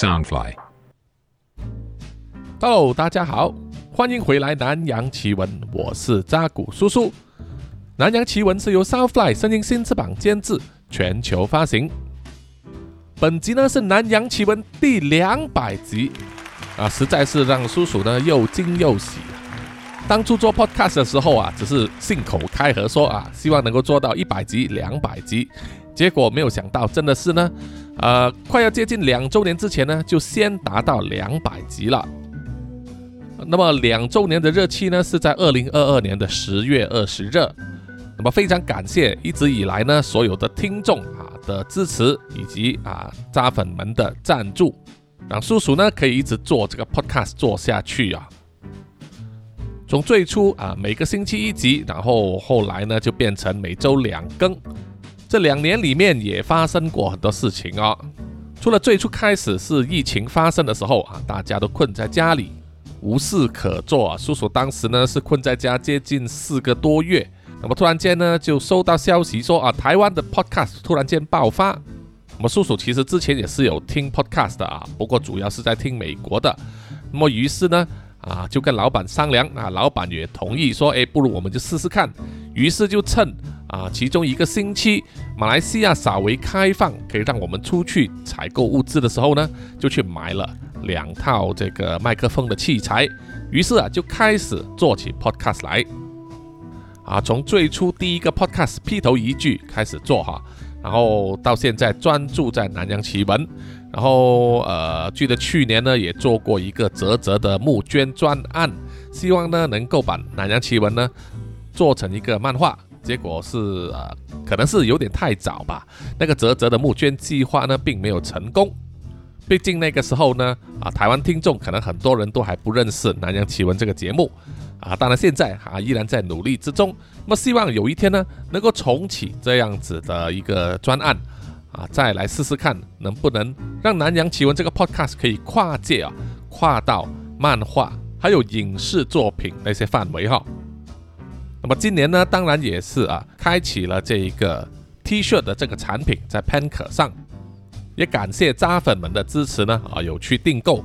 Soundfly。Hello，大家好，欢迎回来《南洋奇闻》，我是扎古叔叔。《南洋奇闻》是由 Soundfly 声音新翅膀监制，全球发行。本集呢是《南洋奇闻》第两百集啊，实在是让叔叔呢又惊又喜。当初做 Podcast 的时候啊，只是信口开河说啊，希望能够做到一百集、两百集。结果没有想到，真的是呢，呃，快要接近两周年之前呢，就先达到两百集了。那么两周年的日期呢，是在二零二二年的十月二十日。那么非常感谢一直以来呢所有的听众啊的支持，以及啊渣粉们的赞助，让叔叔呢可以一直做这个 podcast 做下去啊。从最初啊每个星期一集，然后后来呢就变成每周两更。这两年里面也发生过很多事情哦。除了最初开始是疫情发生的时候啊，大家都困在家里，无事可做。啊叔叔当时呢是困在家接近四个多月，那么突然间呢就收到消息说啊，台湾的 podcast 突然间爆发。那么叔叔其实之前也是有听 podcast 的啊，不过主要是在听美国的。那么于是呢啊就跟老板商量啊，老板也同意说，哎，不如我们就试试看。于是就趁啊，其中一个星期，马来西亚稍微开放，可以让我们出去采购物资的时候呢，就去买了两套这个麦克风的器材。于是啊，就开始做起 podcast 来。啊，从最初第一个 podcast 劈头一句开始做哈，然后到现在专注在南洋奇闻，然后呃，记得去年呢也做过一个泽泽的募捐专案，希望呢能够把南洋奇闻呢做成一个漫画。结果是呃，可能是有点太早吧。那个泽泽的募捐计划呢，并没有成功。毕竟那个时候呢，啊，台湾听众可能很多人都还不认识《南洋奇闻》这个节目啊。当然现在啊，依然在努力之中。那么希望有一天呢，能够重启这样子的一个专案啊，再来试试看能不能让《南洋奇闻》这个 podcast 可以跨界啊，跨到漫画还有影视作品那些范围哈。么今年呢，当然也是啊，开启了这一个 T 恤的这个产品在 Panker 上，也感谢渣粉们的支持呢啊，有去订购。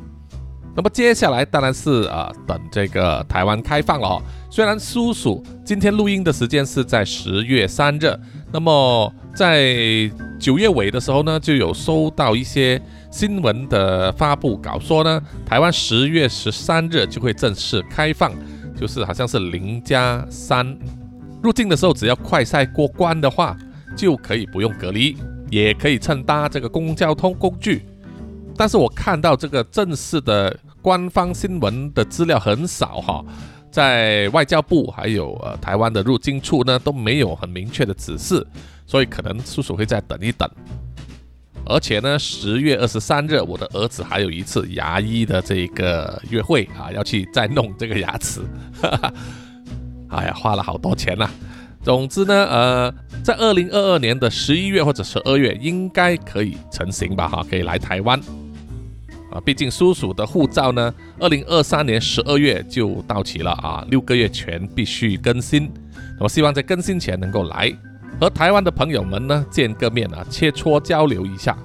那么接下来当然是啊，等这个台湾开放了哦。虽然叔叔今天录音的时间是在十月三日，那么在九月尾的时候呢，就有收到一些新闻的发布稿，说呢，台湾十月十三日就会正式开放。就是好像是零加三，入境的时候只要快晒过关的话，就可以不用隔离，也可以乘搭这个公共交通工具。但是我看到这个正式的官方新闻的资料很少哈，在外交部还有呃台湾的入境处呢都没有很明确的指示，所以可能叔叔会再等一等。而且呢，十月二十三日，我的儿子还有一次牙医的这个约会啊，要去再弄这个牙齿。哈 哈哎呀，花了好多钱呐。总之呢，呃，在二零二二年的十一月或者十二月，应该可以成型吧？哈，可以来台湾。啊，毕竟叔叔的护照呢，二零二三年十二月就到期了啊，六个月前必须更新。我希望在更新前能够来。和台湾的朋友们呢见个面啊，切磋交流一下。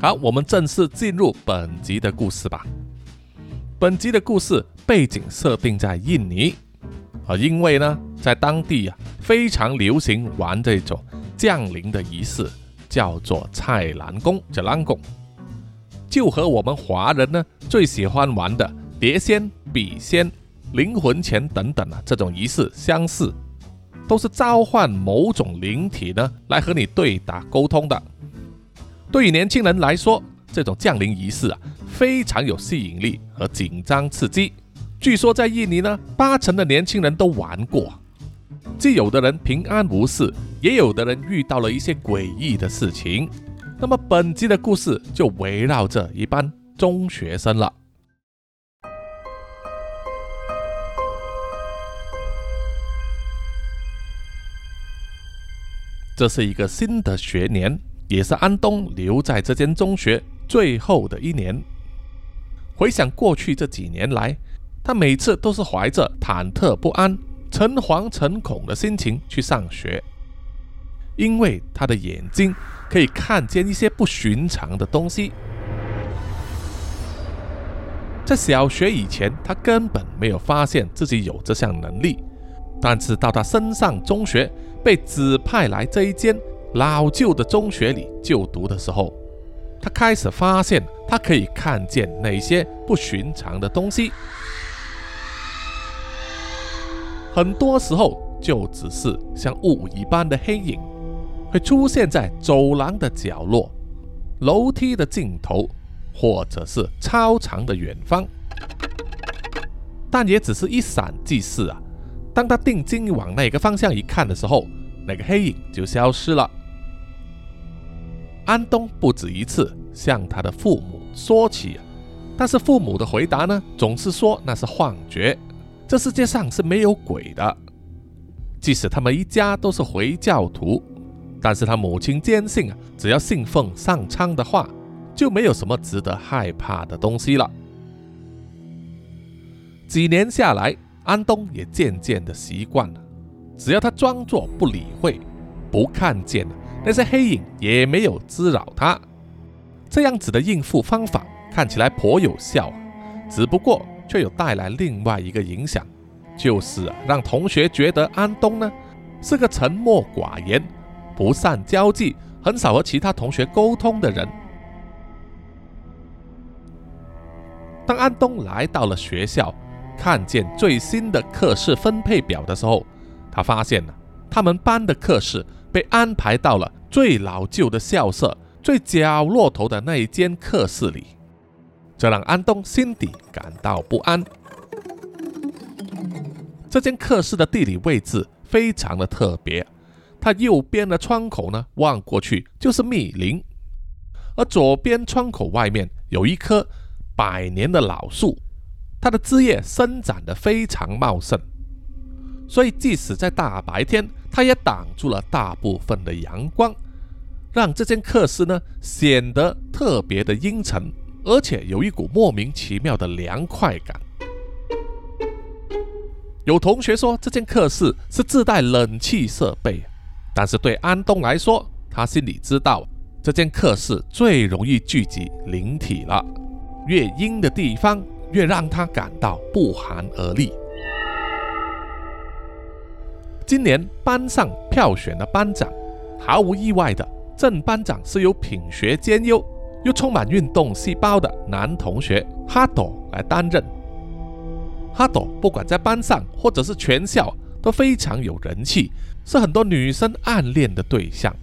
好，我们正式进入本集的故事吧。本集的故事背景设定在印尼啊，因为呢，在当地啊非常流行玩这种降临的仪式，叫做菜篮公，叫兰公，就和我们华人呢最喜欢玩的碟仙、笔仙、灵魂钱等等啊这种仪式相似。都是召唤某种灵体呢，来和你对打沟通的。对于年轻人来说，这种降临仪式啊，非常有吸引力和紧张刺激。据说在印尼呢，八成的年轻人都玩过。既有的人平安无事，也有的人遇到了一些诡异的事情。那么本集的故事就围绕着一班中学生了。这是一个新的学年，也是安东留在这间中学最后的一年。回想过去这几年来，他每次都是怀着忐忑不安、诚惶诚恐的心情去上学，因为他的眼睛可以看见一些不寻常的东西。在小学以前，他根本没有发现自己有这项能力，但是到他升上中学，被指派来这一间老旧的中学里就读的时候，他开始发现他可以看见那些不寻常的东西，很多时候就只是像雾一般的黑影，会出现在走廊的角落、楼梯的尽头。或者是超长的远方，但也只是一闪即逝啊！当他定睛往那个方向一看的时候，那个黑影就消失了。安东不止一次向他的父母说起，但是父母的回答呢，总是说那是幻觉，这世界上是没有鬼的。即使他们一家都是回教徒，但是他母亲坚信啊，只要信奉上苍的话。就没有什么值得害怕的东西了。几年下来，安东也渐渐的习惯了，只要他装作不理会，不看见那些黑影，也没有滋扰他。这样子的应付方法看起来颇有效，只不过却有带来另外一个影响，就是啊让同学觉得安东呢是个沉默寡言、不善交际、很少和其他同学沟通的人。当安东来到了学校，看见最新的课室分配表的时候，他发现了他们班的课室被安排到了最老旧的校舍、最角落头的那一间课室里，这让安东心底感到不安。这间课室的地理位置非常的特别，它右边的窗口呢望过去就是密林，而左边窗口外面有一棵。百年的老树，它的枝叶伸展得非常茂盛，所以即使在大白天，它也挡住了大部分的阳光，让这间课室呢显得特别的阴沉，而且有一股莫名其妙的凉快感。有同学说这间课室是自带冷气设备，但是对安东来说，他心里知道这间课室最容易聚集灵体了。越阴的地方，越让他感到不寒而栗。今年班上票选的班长，毫无意外的，正班长是由品学兼优又充满运动细胞的男同学哈朵来担任。哈朵不管在班上或者是全校都非常有人气，是很多女生暗恋的对象。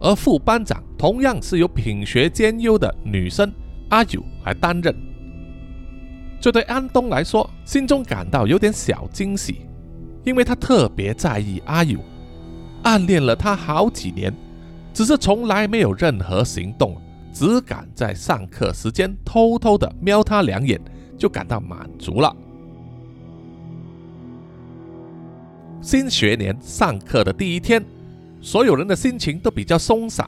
而副班长同样是由品学兼优的女生阿友来担任，这对安东来说心中感到有点小惊喜，因为他特别在意阿友，暗恋了他好几年，只是从来没有任何行动，只敢在上课时间偷偷的瞄他两眼，就感到满足了。新学年上课的第一天。所有人的心情都比较松散，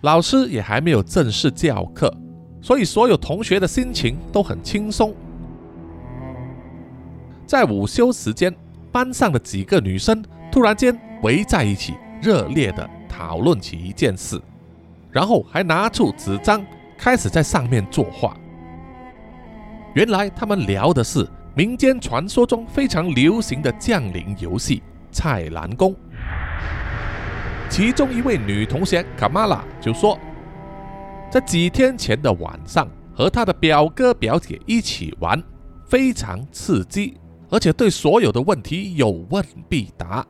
老师也还没有正式教课，所以所有同学的心情都很轻松。在午休时间，班上的几个女生突然间围在一起，热烈的讨论起一件事，然后还拿出纸张开始在上面作画。原来他们聊的是民间传说中非常流行的降临游戏——菜篮宫。其中一位女同学卡玛拉就说，在几天前的晚上，和他的表哥表姐一起玩，非常刺激，而且对所有的问题有问必答。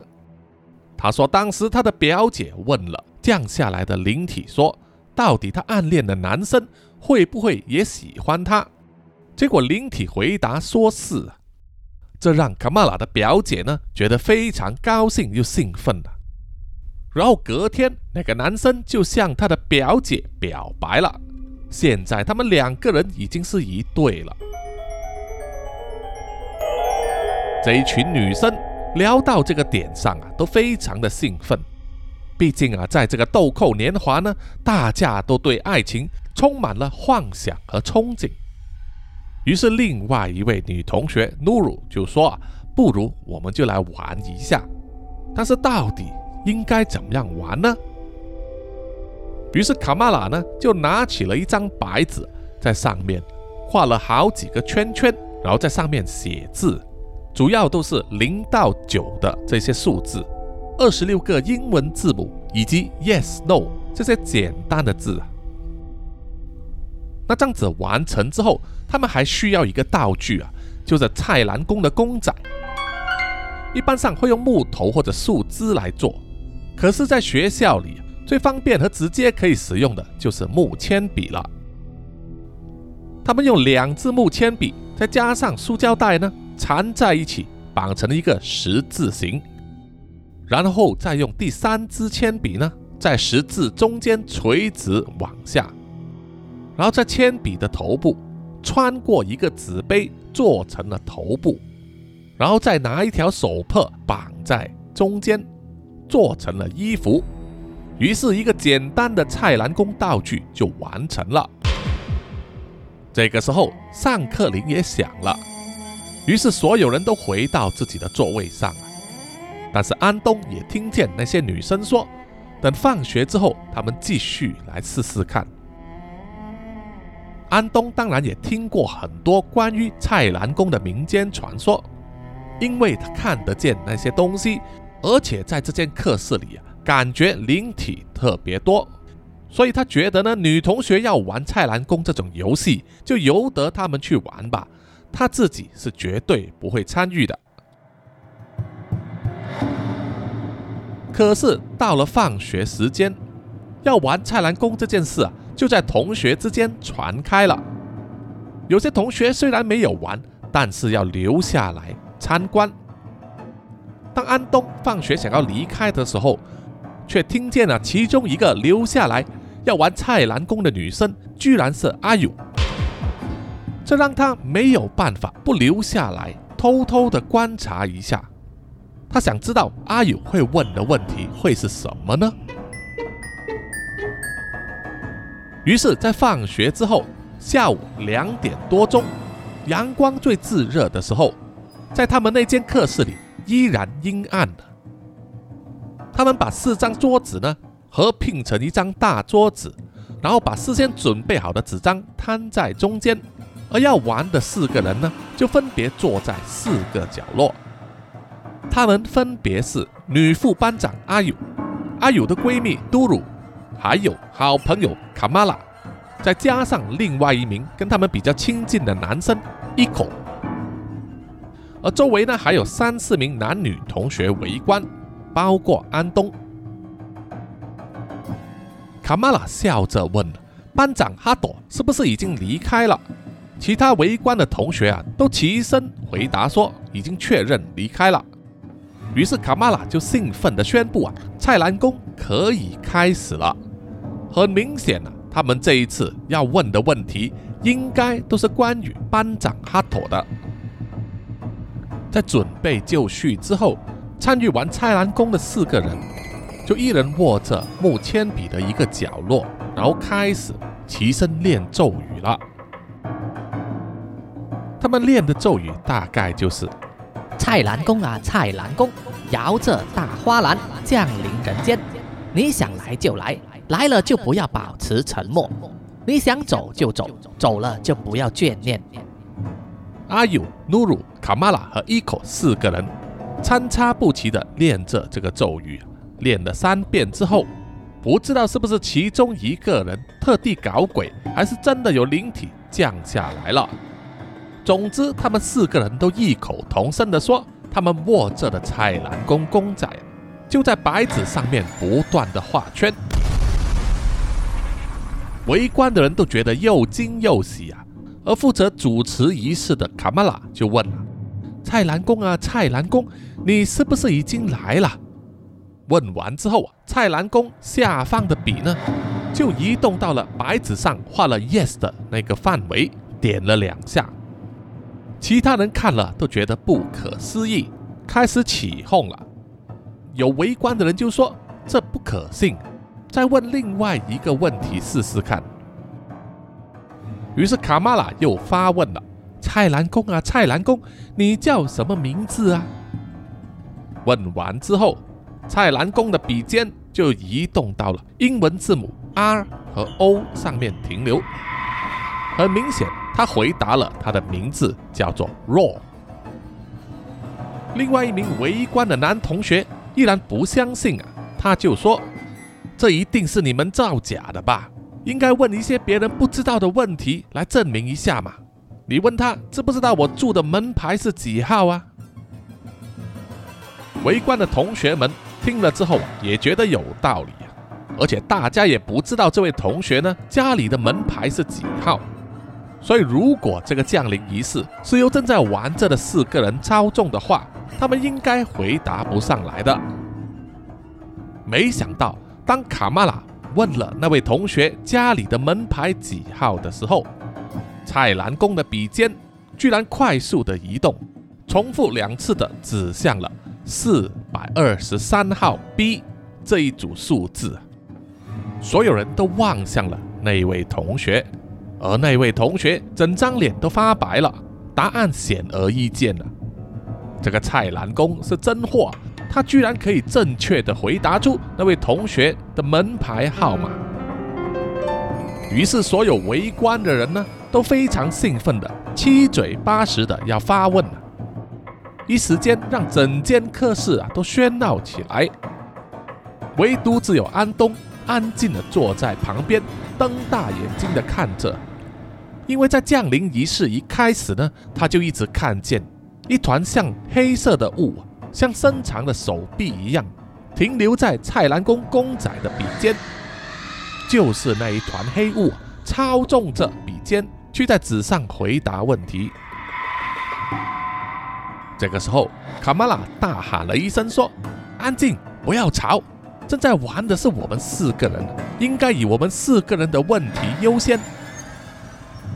他说，当时他的表姐问了降下来的灵体，说到底他暗恋的男生会不会也喜欢他？结果灵体回答说是，啊这让卡玛拉的表姐呢觉得非常高兴又兴奋了。然后隔天，那个男生就向他的表姐表白了。现在他们两个人已经是一对了。这一群女生聊到这个点上啊，都非常的兴奋。毕竟啊，在这个豆蔻年华呢，大家都对爱情充满了幻想和憧憬。于是，另外一位女同学露露就说：“啊，不如我们就来玩一下。”但是到底？应该怎么样玩呢？于是卡玛拉呢就拿起了一张白纸，在上面画了好几个圈圈，然后在上面写字，主要都是零到九的这些数字，二十六个英文字母以及 yes no 这些简单的字。那这样子完成之后，他们还需要一个道具啊，就是蔡澜公的公仔，一般上会用木头或者树枝来做，可是，在学校里最方便和直接可以使用的就是木铅笔了。他们用两支木铅笔，再加上塑胶袋呢，缠在一起，绑成了一个十字形，然后再用第三支铅笔呢，在十字中间垂直往下。然后在铅笔的头部穿过一个纸杯，做成了头部，然后再拿一条手帕绑在中间，做成了衣服。于是，一个简单的蔡澜功道具就完成了。这个时候，上课铃也响了，于是所有人都回到自己的座位上。但是安东也听见那些女生说，等放学之后，他们继续来试试看。安东当然也听过很多关于蔡澜宫的民间传说，因为他看得见那些东西，而且在这间课室里啊，感觉灵体特别多，所以他觉得呢，女同学要玩蔡澜宫这种游戏，就由得他们去玩吧，他自己是绝对不会参与的。可是到了放学时间，要玩蔡澜宫这件事啊。就在同学之间传开了。有些同学虽然没有玩，但是要留下来参观。当安东放学想要离开的时候，却听见了其中一个留下来要玩蔡澜宫的女生，居然是阿友。这让他没有办法不留下来，偷偷的观察一下。他想知道阿友会问的问题会是什么呢？于是，在放学之后，下午两点多钟，阳光最炙热的时候，在他们那间课室里依然阴暗的。他们把四张桌子呢合拼成一张大桌子，然后把事先准备好的纸张摊在中间，而要玩的四个人呢，就分别坐在四个角落。他们分别是女副班长阿友、阿友的闺蜜嘟鲁。还有好朋友卡玛拉，再加上另外一名跟他们比较亲近的男生伊口，而周围呢还有三四名男女同学围观，包括安东。卡玛拉笑着问：“班长哈朵是不是已经离开了？”其他围观的同学啊都齐声回答说：“已经确认离开了。”于是卡玛拉就兴奋地宣布：“啊，蔡澜宫可以开始了。”很明显啊，他们这一次要问的问题，应该都是关于班长哈朵的。在准备就绪之后，参与完蔡澜宫的四个人，就一人握着木铅笔的一个角落，然后开始齐声念咒语了。他们念的咒语大概就是：“蔡澜公啊，蔡澜公，摇着大花篮降临人间，你想来就来。”来了就不要保持沉默，你想走就走，走了就不要眷恋。阿友、努鲁、卡玛拉和伊口四个人参差不齐地念着这个咒语，念了三遍之后，不知道是不是其中一个人特地搞鬼，还是真的有灵体降下来了。总之，他们四个人都异口同声地说，他们握着的蔡澜公公仔就在白纸上面不断地画圈。围观的人都觉得又惊又喜啊，而负责主持仪式的卡玛拉就问了：“蔡澜公啊，蔡澜公，你是不是已经来了？”问完之后啊，蔡澜公下方的笔呢，就移动到了白纸上画了 “yes” 的那个范围，点了两下。其他人看了都觉得不可思议，开始起哄了。有围观的人就说：“这不可信。”再问另外一个问题试试看。于是卡玛拉又发问了：“蔡澜公啊，蔡澜公，你叫什么名字啊？”问完之后，蔡澜公的笔尖就移动到了英文字母 R 和 O 上面停留。很明显，他回答了他的名字叫做 Raw。另外一名围观的男同学依然不相信啊，他就说：“这一定是你们造假的吧？应该问一些别人不知道的问题来证明一下嘛。你问他知不知道我住的门牌是几号啊？”围观的同学们听了之后也觉得有道理啊，而且大家也不知道这位同学呢家里的门牌是几号。所以，如果这个降临仪式是由正在玩着的四个人操纵的话，他们应该回答不上来的。没想到，当卡玛拉问了那位同学家里的门牌几号的时候，蔡澜公的笔尖居然快速的移动，重复两次的指向了四百二十三号 B 这一组数字。所有人都望向了那位同学。而那位同学整张脸都发白了，答案显而易见了。这个蔡澜公是真货，他居然可以正确的回答出那位同学的门牌号码。于是，所有围观的人呢都非常兴奋的七嘴八舌的要发问了，一时间让整间课室啊都喧闹起来。唯独只有安东安静的坐在旁边，瞪大眼睛的看着。因为在降临仪式一开始呢，他就一直看见一团像黑色的雾，像伸长的手臂一样，停留在蔡澜公公仔的笔尖。就是那一团黑雾操纵着笔尖，去在纸上回答问题。这个时候，卡玛拉大喊了一声说：“安静，不要吵！正在玩的是我们四个人，应该以我们四个人的问题优先。”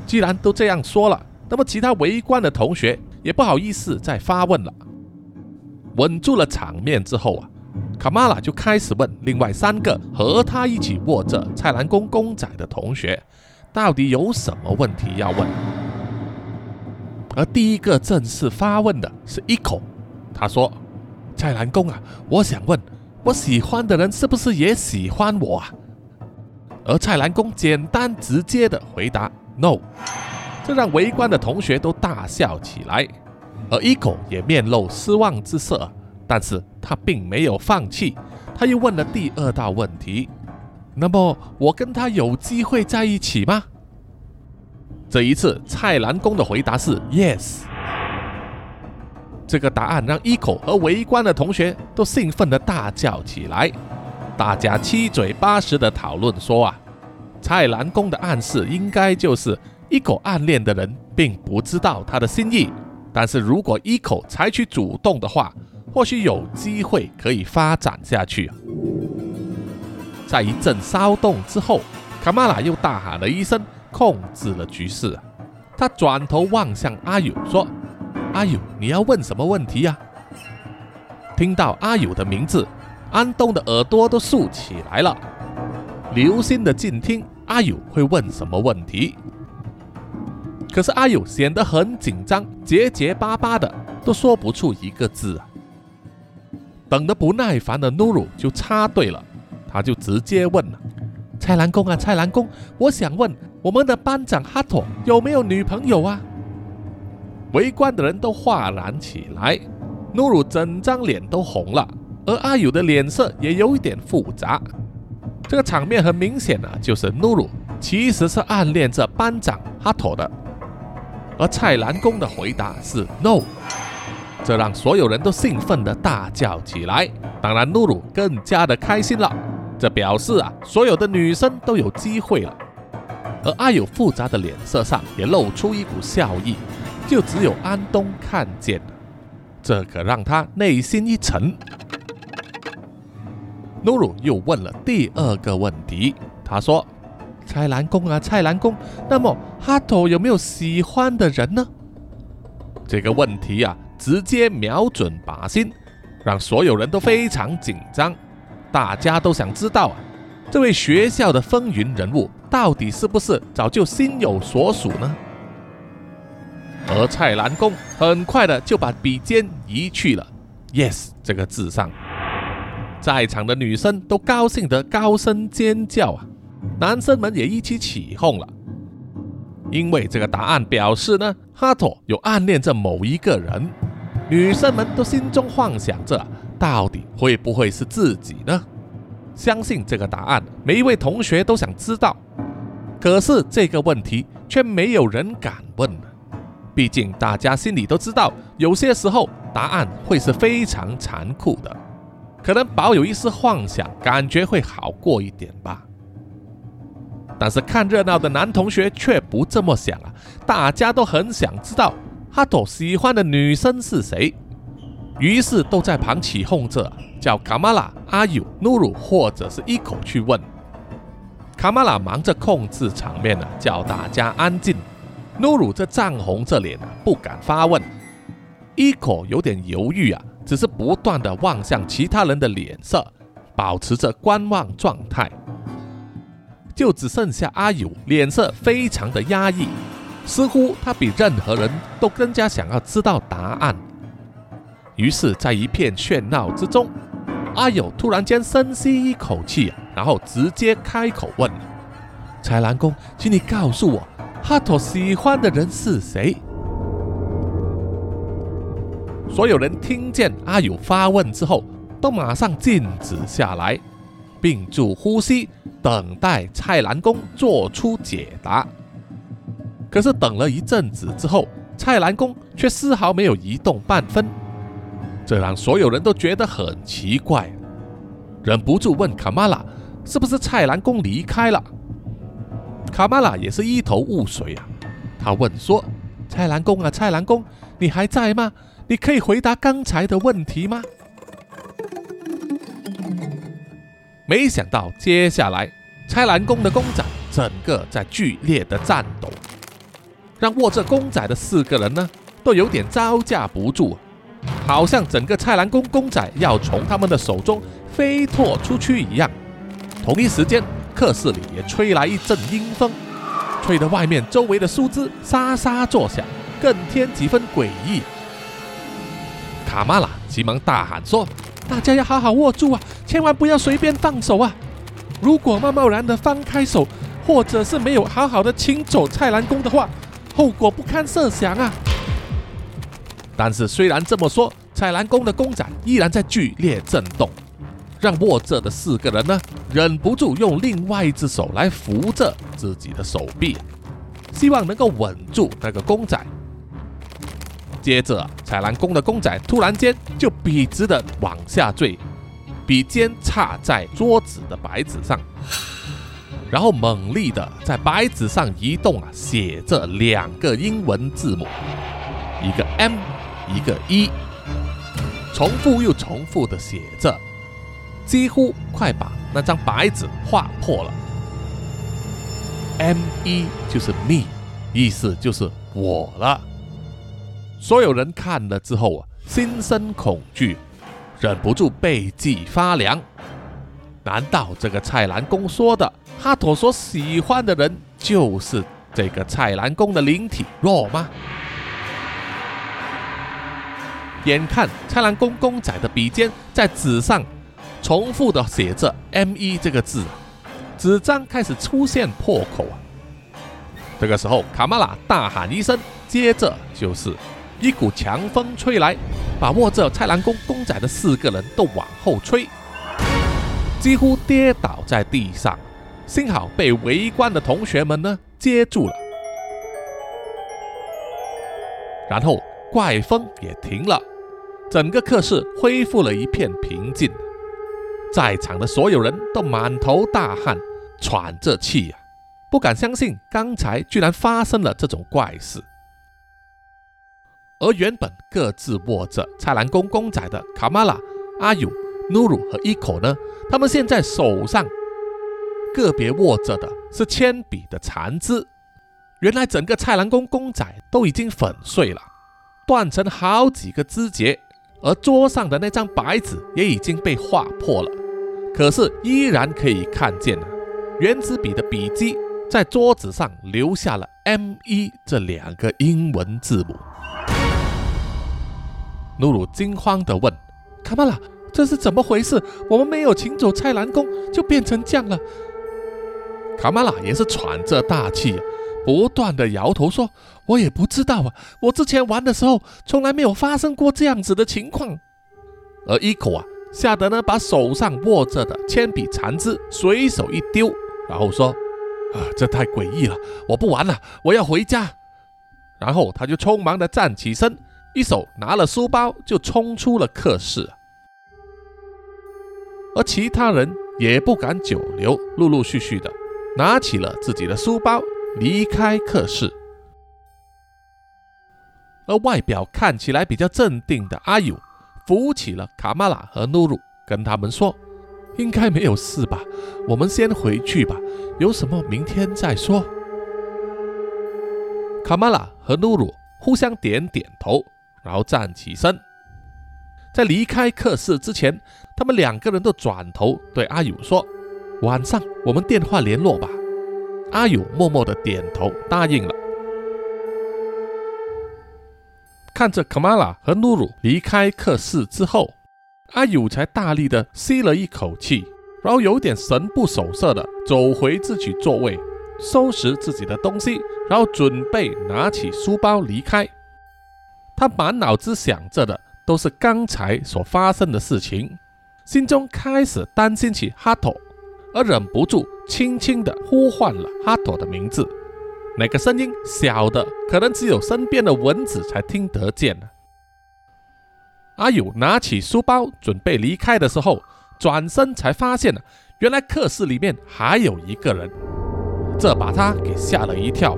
既然都这样说了，那么其他围观的同学也不好意思再发问了。稳住了场面之后啊，卡玛拉就开始问另外三个和他一起握着蔡澜公公仔的同学，到底有什么问题要问。而第一个正式发问的是一口，他说：“蔡澜公啊，我想问，我喜欢的人是不是也喜欢我啊？”而蔡澜公简单直接的回答。No，这让围观的同学都大笑起来，而伊狗也面露失望之色。但是他并没有放弃，他又问了第二道问题：那么我跟他有机会在一起吗？这一次，蔡澜公的回答是 Yes。这个答案让伊口和围观的同学都兴奋的大叫起来，大家七嘴八舌的讨论说啊。蔡澜公的暗示应该就是一口暗恋的人并不知道他的心意，但是如果一口采取主动的话，或许有机会可以发展下去。在一阵骚动之后，卡玛拉又大喊了一声，控制了局势。他转头望向阿友说：“阿友，你要问什么问题呀？”听到阿友的名字，安东的耳朵都竖起来了，留心的静听。阿友会问什么问题？可是阿友显得很紧张，结结巴巴的，都说不出一个字啊。等得不耐烦的努鲁就插队了，他就直接问了：“蔡澜公啊，蔡澜公，我想问我们的班长哈托有没有女朋友啊？”围观的人都哗然起来，努鲁整张脸都红了，而阿友的脸色也有一点复杂。这个场面很明显啊，就是努鲁其实是暗恋着班长哈托的，而蔡澜公的回答是 no，这让所有人都兴奋的大叫起来。当然，露露更加的开心了，这表示啊，所有的女生都有机会了。而阿友复杂的脸色上也露出一股笑意，就只有安东看见了，这可让他内心一沉。露露又问了第二个问题，他说：“蔡澜公啊，蔡澜公，那么哈托有没有喜欢的人呢？”这个问题啊，直接瞄准靶心，让所有人都非常紧张。大家都想知道啊，这位学校的风云人物到底是不是早就心有所属呢？而蔡澜公很快的就把笔尖移去了 “yes” 这个字上。在场的女生都高兴得高声尖叫啊，男生们也一起起哄了。因为这个答案表示呢，哈托有暗恋着某一个人。女生们都心中幻想着，到底会不会是自己呢？相信这个答案，每一位同学都想知道。可是这个问题却没有人敢问。毕竟大家心里都知道，有些时候答案会是非常残酷的。可能保有一丝幻想，感觉会好过一点吧。但是看热闹的男同学却不这么想啊！大家都很想知道哈托喜欢的女生是谁，于是都在旁起哄着，叫卡玛拉、阿尤、努鲁或者是一口去问。卡玛拉忙着控制场面呢，叫大家安静。努鲁这涨红着脸啊，不敢发问。一口有点犹豫啊，只是不断的望向其他人的脸色，保持着观望状态。就只剩下阿友，脸色非常的压抑，似乎他比任何人都更加想要知道答案。于是，在一片喧闹之中，阿友突然间深吸一口气，然后直接开口问：“蔡澜公，请你告诉我，哈托喜欢的人是谁？”所有人听见阿友发问之后，都马上静止下来，屏住呼吸。等待蔡澜公做出解答，可是等了一阵子之后，蔡澜公却丝毫没有移动半分，这让所有人都觉得很奇怪，忍不住问卡玛拉：“是不是蔡澜公离开了？”卡玛拉也是一头雾水啊，他问说：“蔡澜公啊，蔡澜公，你还在吗？你可以回答刚才的问题吗？”没想到接下来。蔡澜公的公仔整个在剧烈的颤抖，让握着公仔的四个人呢都有点招架不住，好像整个蔡澜公公仔要从他们的手中飞脱出去一样。同一时间，课室里也吹来一阵阴风，吹得外面周围的树枝沙沙作响，更添几分诡异。卡玛拉急忙大喊说：“大家要好好握住啊，千万不要随便放手啊！”如果贸贸然的放开手，或者是没有好好的请走蔡澜公的话，后果不堪设想啊！但是虽然这么说，蔡澜公的公仔依然在剧烈震动，让握着的四个人呢忍不住用另外一只手来扶着自己的手臂，希望能够稳住那个公仔。接着，彩兰公的公仔突然间就笔直的往下坠。笔尖插在桌子的白纸上，然后猛力的在白纸上移动啊，写着两个英文字母，一个 M，一个 E，重复又重复的写着，几乎快把那张白纸划破了。M E 就是 me，意思就是我了。所有人看了之后啊，心生恐惧。忍不住背脊发凉。难道这个蔡澜公说的哈托所喜欢的人就是这个蔡澜公的灵体若吗？眼看蔡澜公公仔的笔尖在纸上重复的写着 “M 一”这个字，纸张开始出现破口啊！这个时候，卡玛拉大喊一声，接着就是一股强风吹来。把握着蔡澜公公仔的四个人都往后吹，几乎跌倒在地上。幸好被围观的同学们呢接住了，然后怪风也停了，整个课室恢复了一片平静。在场的所有人都满头大汗，喘着气呀，不敢相信刚才居然发生了这种怪事。而原本各自握着蔡澜公公仔的卡玛拉、阿尤、努鲁和伊口呢，他们现在手上个别握着的是铅笔的残枝。原来整个蔡澜公公仔都已经粉碎了，断成好几个枝节，而桌上的那张白纸也已经被划破了。可是依然可以看见啊，原子笔的笔迹在桌子上留下了 M 一这两个英文字母。努鲁惊慌地问：“卡玛拉，这是怎么回事？我们没有请走蔡澜公，就变成这样了。”卡玛拉也是喘着大气，不断的摇头说：“我也不知道啊，我之前玩的时候从来没有发生过这样子的情况。”而一口啊，吓得呢把手上握着的铅笔残枝随手一丢，然后说：“啊，这太诡异了，我不玩了，我要回家。”然后他就匆忙的站起身，一手拿了书包就冲出了课室。而其他人也不敢久留，陆陆续续的拿起了自己的书包离开课室。而外表看起来比较镇定的阿友扶起了卡玛拉和露露，跟他们说：“应该没有事吧？我们先回去吧，有什么明天再说。”卡玛拉和露露互相点点头，然后站起身。在离开课室之前，他们两个人都转头对阿友说：“晚上我们电话联络吧。”阿友默默的点头答应了。看着卡玛拉和努鲁离开课室之后，阿友才大力的吸了一口气，然后有点神不守舍的走回自己座位，收拾自己的东西，然后准备拿起书包离开。他满脑子想着的。都是刚才所发生的事情，心中开始担心起哈托，而忍不住轻轻地呼唤了哈托的名字。那个声音小的，可能只有身边的蚊子才听得见呢。阿友拿起书包准备离开的时候，转身才发现了，原来课室里面还有一个人，这把他给吓了一跳。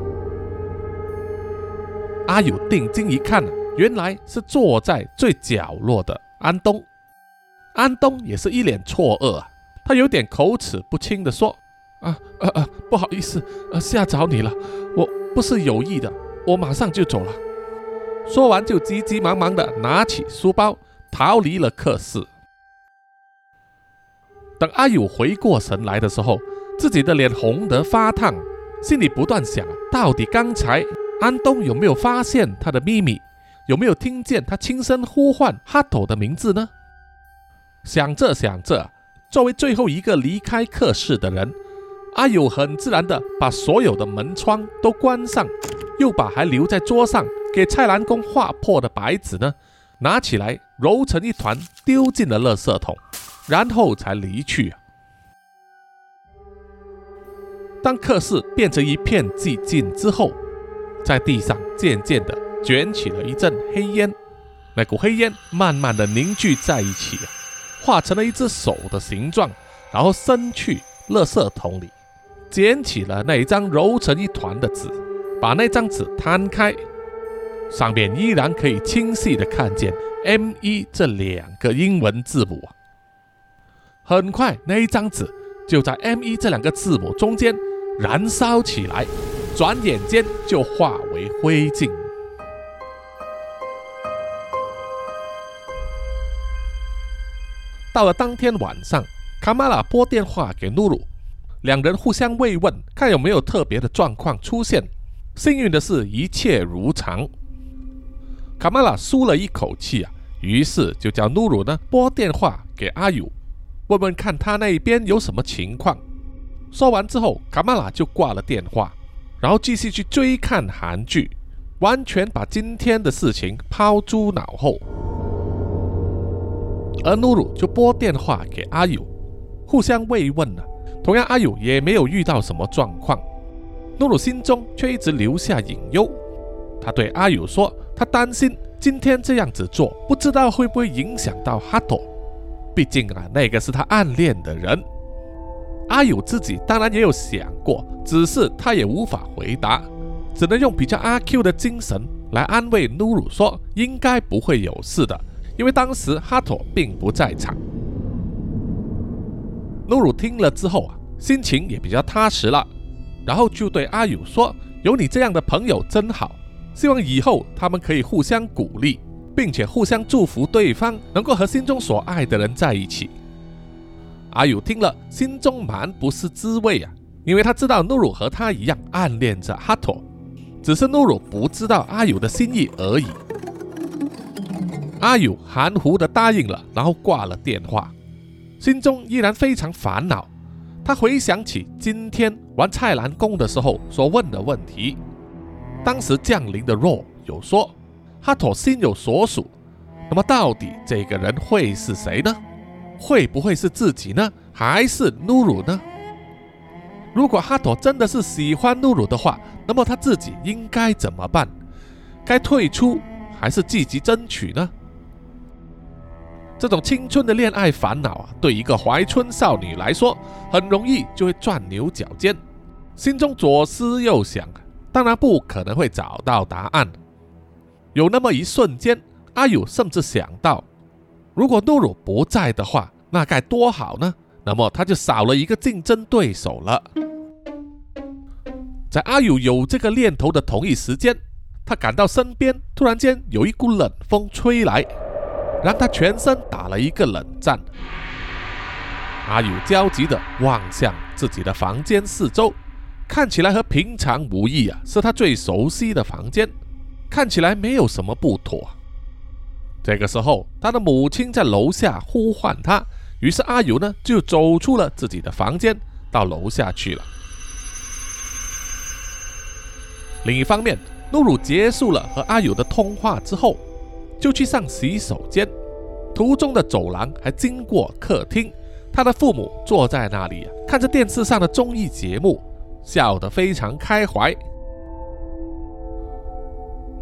阿友定睛一看原来是坐在最角落的安东，安东也是一脸错愕啊，他有点口齿不清的说：“啊啊啊，不好意思，呃，吓着你了，我不是有意的，我马上就走了。”说完就急急忙忙的拿起书包逃离了课室。等阿友回过神来的时候，自己的脸红得发烫，心里不断想：到底刚才安东有没有发现他的秘密？有没有听见他轻声呼唤哈斗的名字呢？想着想着，作为最后一个离开课室的人，阿友很自然的把所有的门窗都关上，又把还留在桌上给蔡澜公划破的白纸呢拿起来揉成一团丢进了垃圾桶，然后才离去。当课室变成一片寂静之后，在地上渐渐的。卷起了一阵黑烟，那股黑烟慢慢的凝聚在一起，化成了一只手的形状，然后伸去垃圾桶里，捡起了那一张揉成一团的纸，把那张纸摊开，上面依然可以清晰的看见 “M E” 这两个英文字母。很快，那一张纸就在 “M E” 这两个字母中间燃烧起来，转眼间就化为灰烬。到了当天晚上，卡玛拉拨电话给努鲁，两人互相慰问，看有没有特别的状况出现。幸运的是，一切如常。卡玛拉舒了一口气啊，于是就叫努鲁呢拨电话给阿友，问问看他那边有什么情况。说完之后，卡玛拉就挂了电话，然后继续去追看韩剧，完全把今天的事情抛诸脑后。而努鲁就拨电话给阿友，互相慰问了。同样，阿友也没有遇到什么状况。努鲁心中却一直留下隐忧。他对阿友说：“他担心今天这样子做，不知道会不会影响到哈朵。毕竟啊，那个是他暗恋的人。”阿友自己当然也有想过，只是他也无法回答，只能用比较阿 Q 的精神来安慰努鲁说：“应该不会有事的。”因为当时哈托并不在场，努鲁听了之后啊，心情也比较踏实了，然后就对阿友说：“有你这样的朋友真好，希望以后他们可以互相鼓励，并且互相祝福对方能够和心中所爱的人在一起。”阿友听了，心中蛮不是滋味啊，因为他知道努鲁和他一样暗恋着哈托，只是努鲁不知道阿友的心意而已。阿友含糊的答应了，然后挂了电话，心中依然非常烦恼。他回想起今天玩菜篮宫的时候所问的问题，当时降临的若有说哈托心有所属，那么到底这个人会是谁呢？会不会是自己呢？还是努鲁呢？如果哈托真的是喜欢努鲁的话，那么他自己应该怎么办？该退出还是积极争取呢？这种青春的恋爱烦恼啊，对一个怀春少女来说，很容易就会钻牛角尖，心中左思右想，当然不可能会找到答案。有那么一瞬间，阿友甚至想到，如果露露不在的话，那该多好呢？那么他就少了一个竞争对手了。在阿友有这个念头的同一时间，他感到身边突然间有一股冷风吹来。让他全身打了一个冷战。阿友焦急地望向自己的房间四周，看起来和平常无异啊，是他最熟悉的房间，看起来没有什么不妥。这个时候，他的母亲在楼下呼唤他，于是阿友呢就走出了自己的房间，到楼下去了。另一方面，露露结束了和阿友的通话之后。就去上洗手间，途中的走廊还经过客厅，他的父母坐在那里看着电视上的综艺节目，笑得非常开怀。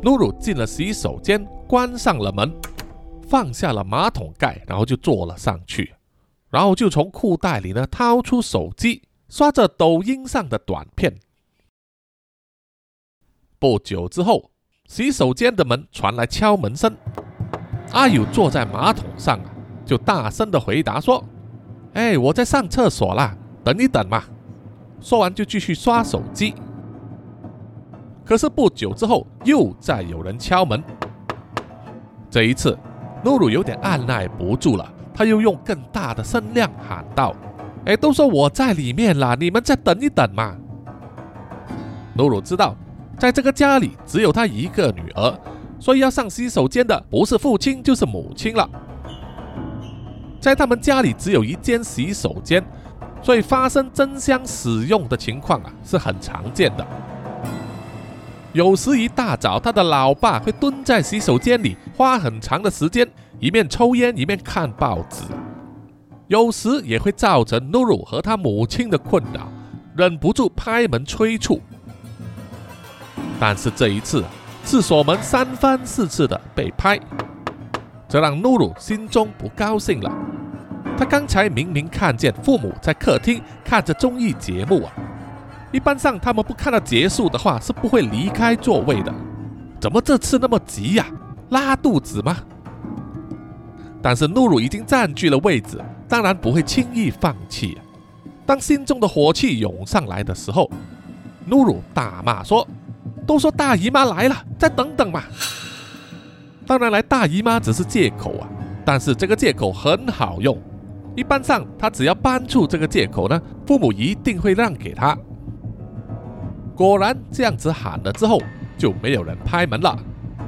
露露进了洗手间，关上了门，放下了马桶盖，然后就坐了上去，然后就从裤袋里呢掏出手机，刷着抖音上的短片。不久之后。洗手间的门传来敲门声，阿友坐在马桶上啊，就大声的回答说：“哎，我在上厕所啦，等一等嘛。”说完就继续刷手机。可是不久之后，又再有人敲门。这一次，露露有点按耐不住了，他又用更大的声量喊道：“哎，都说我在里面啦，你们再等一等嘛。”露露知道。在这个家里只有他一个女儿，所以要上洗手间的不是父亲就是母亲了。在他们家里只有一间洗手间，所以发生争相使用的情况啊是很常见的。有时一大早，他的老爸会蹲在洗手间里花很长的时间，一面抽烟一面看报纸。有时也会造成露露和他母亲的困扰，忍不住拍门催促。但是这一次，厕所门三番四次的被拍，这让露露心中不高兴了。他刚才明明看见父母在客厅看着综艺节目啊，一般上他们不看到结束的话是不会离开座位的，怎么这次那么急呀？拉肚子吗？但是露露已经占据了位置，当然不会轻易放弃。当心中的火气涌上来的时候，露露大骂说。都说大姨妈来了，再等等嘛。当然来大姨妈只是借口啊，但是这个借口很好用。一般上，他只要搬出这个借口呢，父母一定会让给他。果然这样子喊了之后，就没有人拍门了。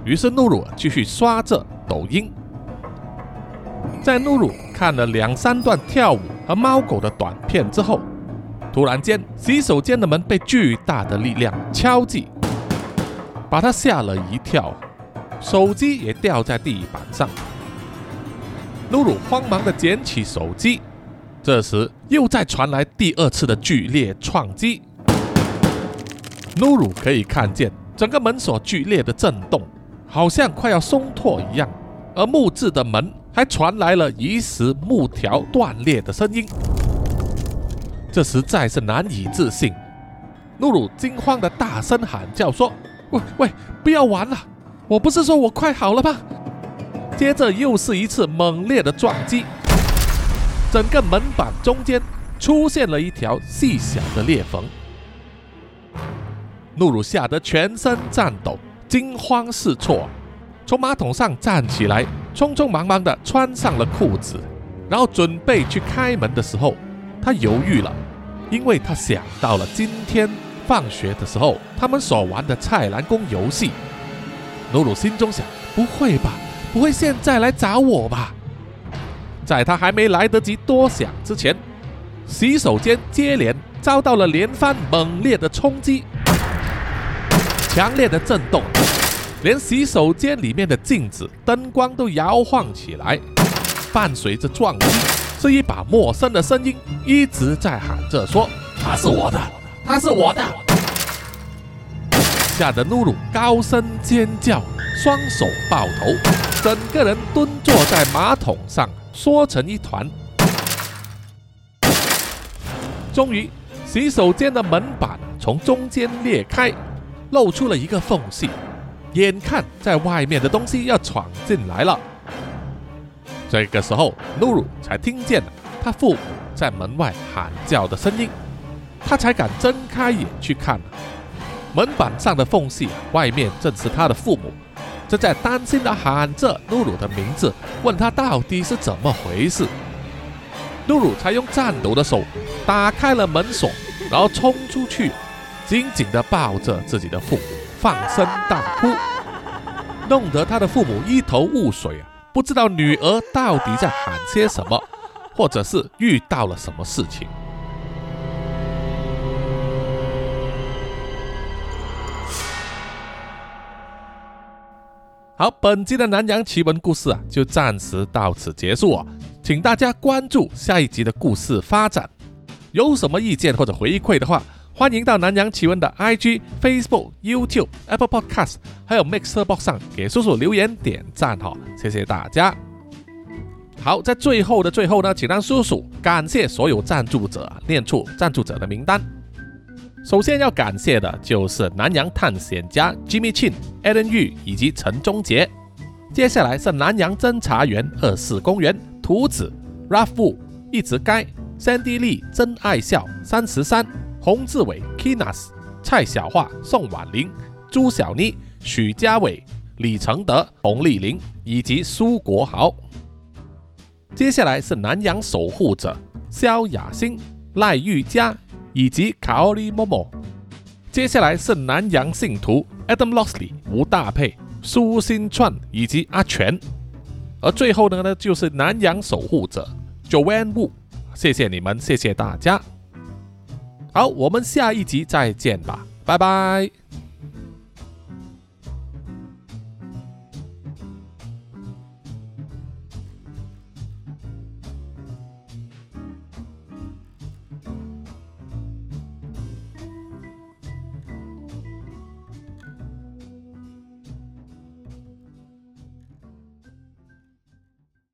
于是露露继续刷着抖音。在露露看了两三段跳舞和猫狗的短片之后，突然间洗手间的门被巨大的力量敲击。把他吓了一跳，手机也掉在地板上。露露慌忙的捡起手机，这时又再传来第二次的剧烈撞击。露露可以看见整个门锁剧烈的震动，好像快要松脱一样，而木质的门还传来了疑似木条断裂的声音。这实在是难以置信。露露惊慌的大声喊叫说。喂喂，不要玩了！我不是说我快好了吗？接着又是一次猛烈的撞击，整个门板中间出现了一条细小的裂缝。露露吓得全身颤抖，惊慌失措，从马桶上站起来，匆匆忙忙的穿上了裤子，然后准备去开门的时候，她犹豫了，因为她想到了今天。放学的时候，他们所玩的菜篮宫游戏，鲁鲁心中想：不会吧，不会现在来找我吧？在他还没来得及多想之前，洗手间接连遭到了连番猛烈的冲击，强烈的震动，连洗手间里面的镜子、灯光都摇晃起来。伴随着撞击，是一把陌生的声音一直在喊着说：“他是我的，他是我的。”吓得露露高声尖叫，双手抱头，整个人蹲坐在马桶上，缩成一团。终于，洗手间的门板从中间裂开，露出了一个缝隙，眼看在外面的东西要闯进来了。这个时候，露露才听见了他父母在门外喊叫的声音，他才敢睁开眼去看。门板上的缝隙，外面正是他的父母，正在担心的喊着露露的名字，问他到底是怎么回事。露露才用颤抖的手打开了门锁，然后冲出去，紧紧地抱着自己的父母，放声大哭，弄得他的父母一头雾水啊，不知道女儿到底在喊些什么，或者是遇到了什么事情。好，本集的南洋奇闻故事啊，就暂时到此结束啊。请大家关注下一集的故事发展，有什么意见或者回馈的话，欢迎到南洋奇闻的 IG、Facebook、YouTube、Apple Podcast，还有 Mixer Box 上给叔叔留言点赞哈，谢谢大家。好，在最后的最后呢，请让叔叔感谢所有赞助者，念出赞助者的名单。首先要感谢的就是南洋探险家 Jimmy Chin、Alan Yu 以及陈忠杰。接下来是南洋侦查员二四公园。图子、Rafu、一直该、三 D 丽、真爱笑、三十三、洪志伟、Kinas、蔡小桦、宋婉玲、朱小妮、许家伟、李承德、洪丽玲以及苏国豪。接下来是南洋守护者萧雅欣、赖玉佳以及卡奥利 Momo。接下来是南洋信徒 Adam Lossley、吴大佩、苏新串以及阿全。而最后呢，呢就是南洋守护者 Joanne Wu，谢谢你们，谢谢大家。好，我们下一集再见吧，拜拜。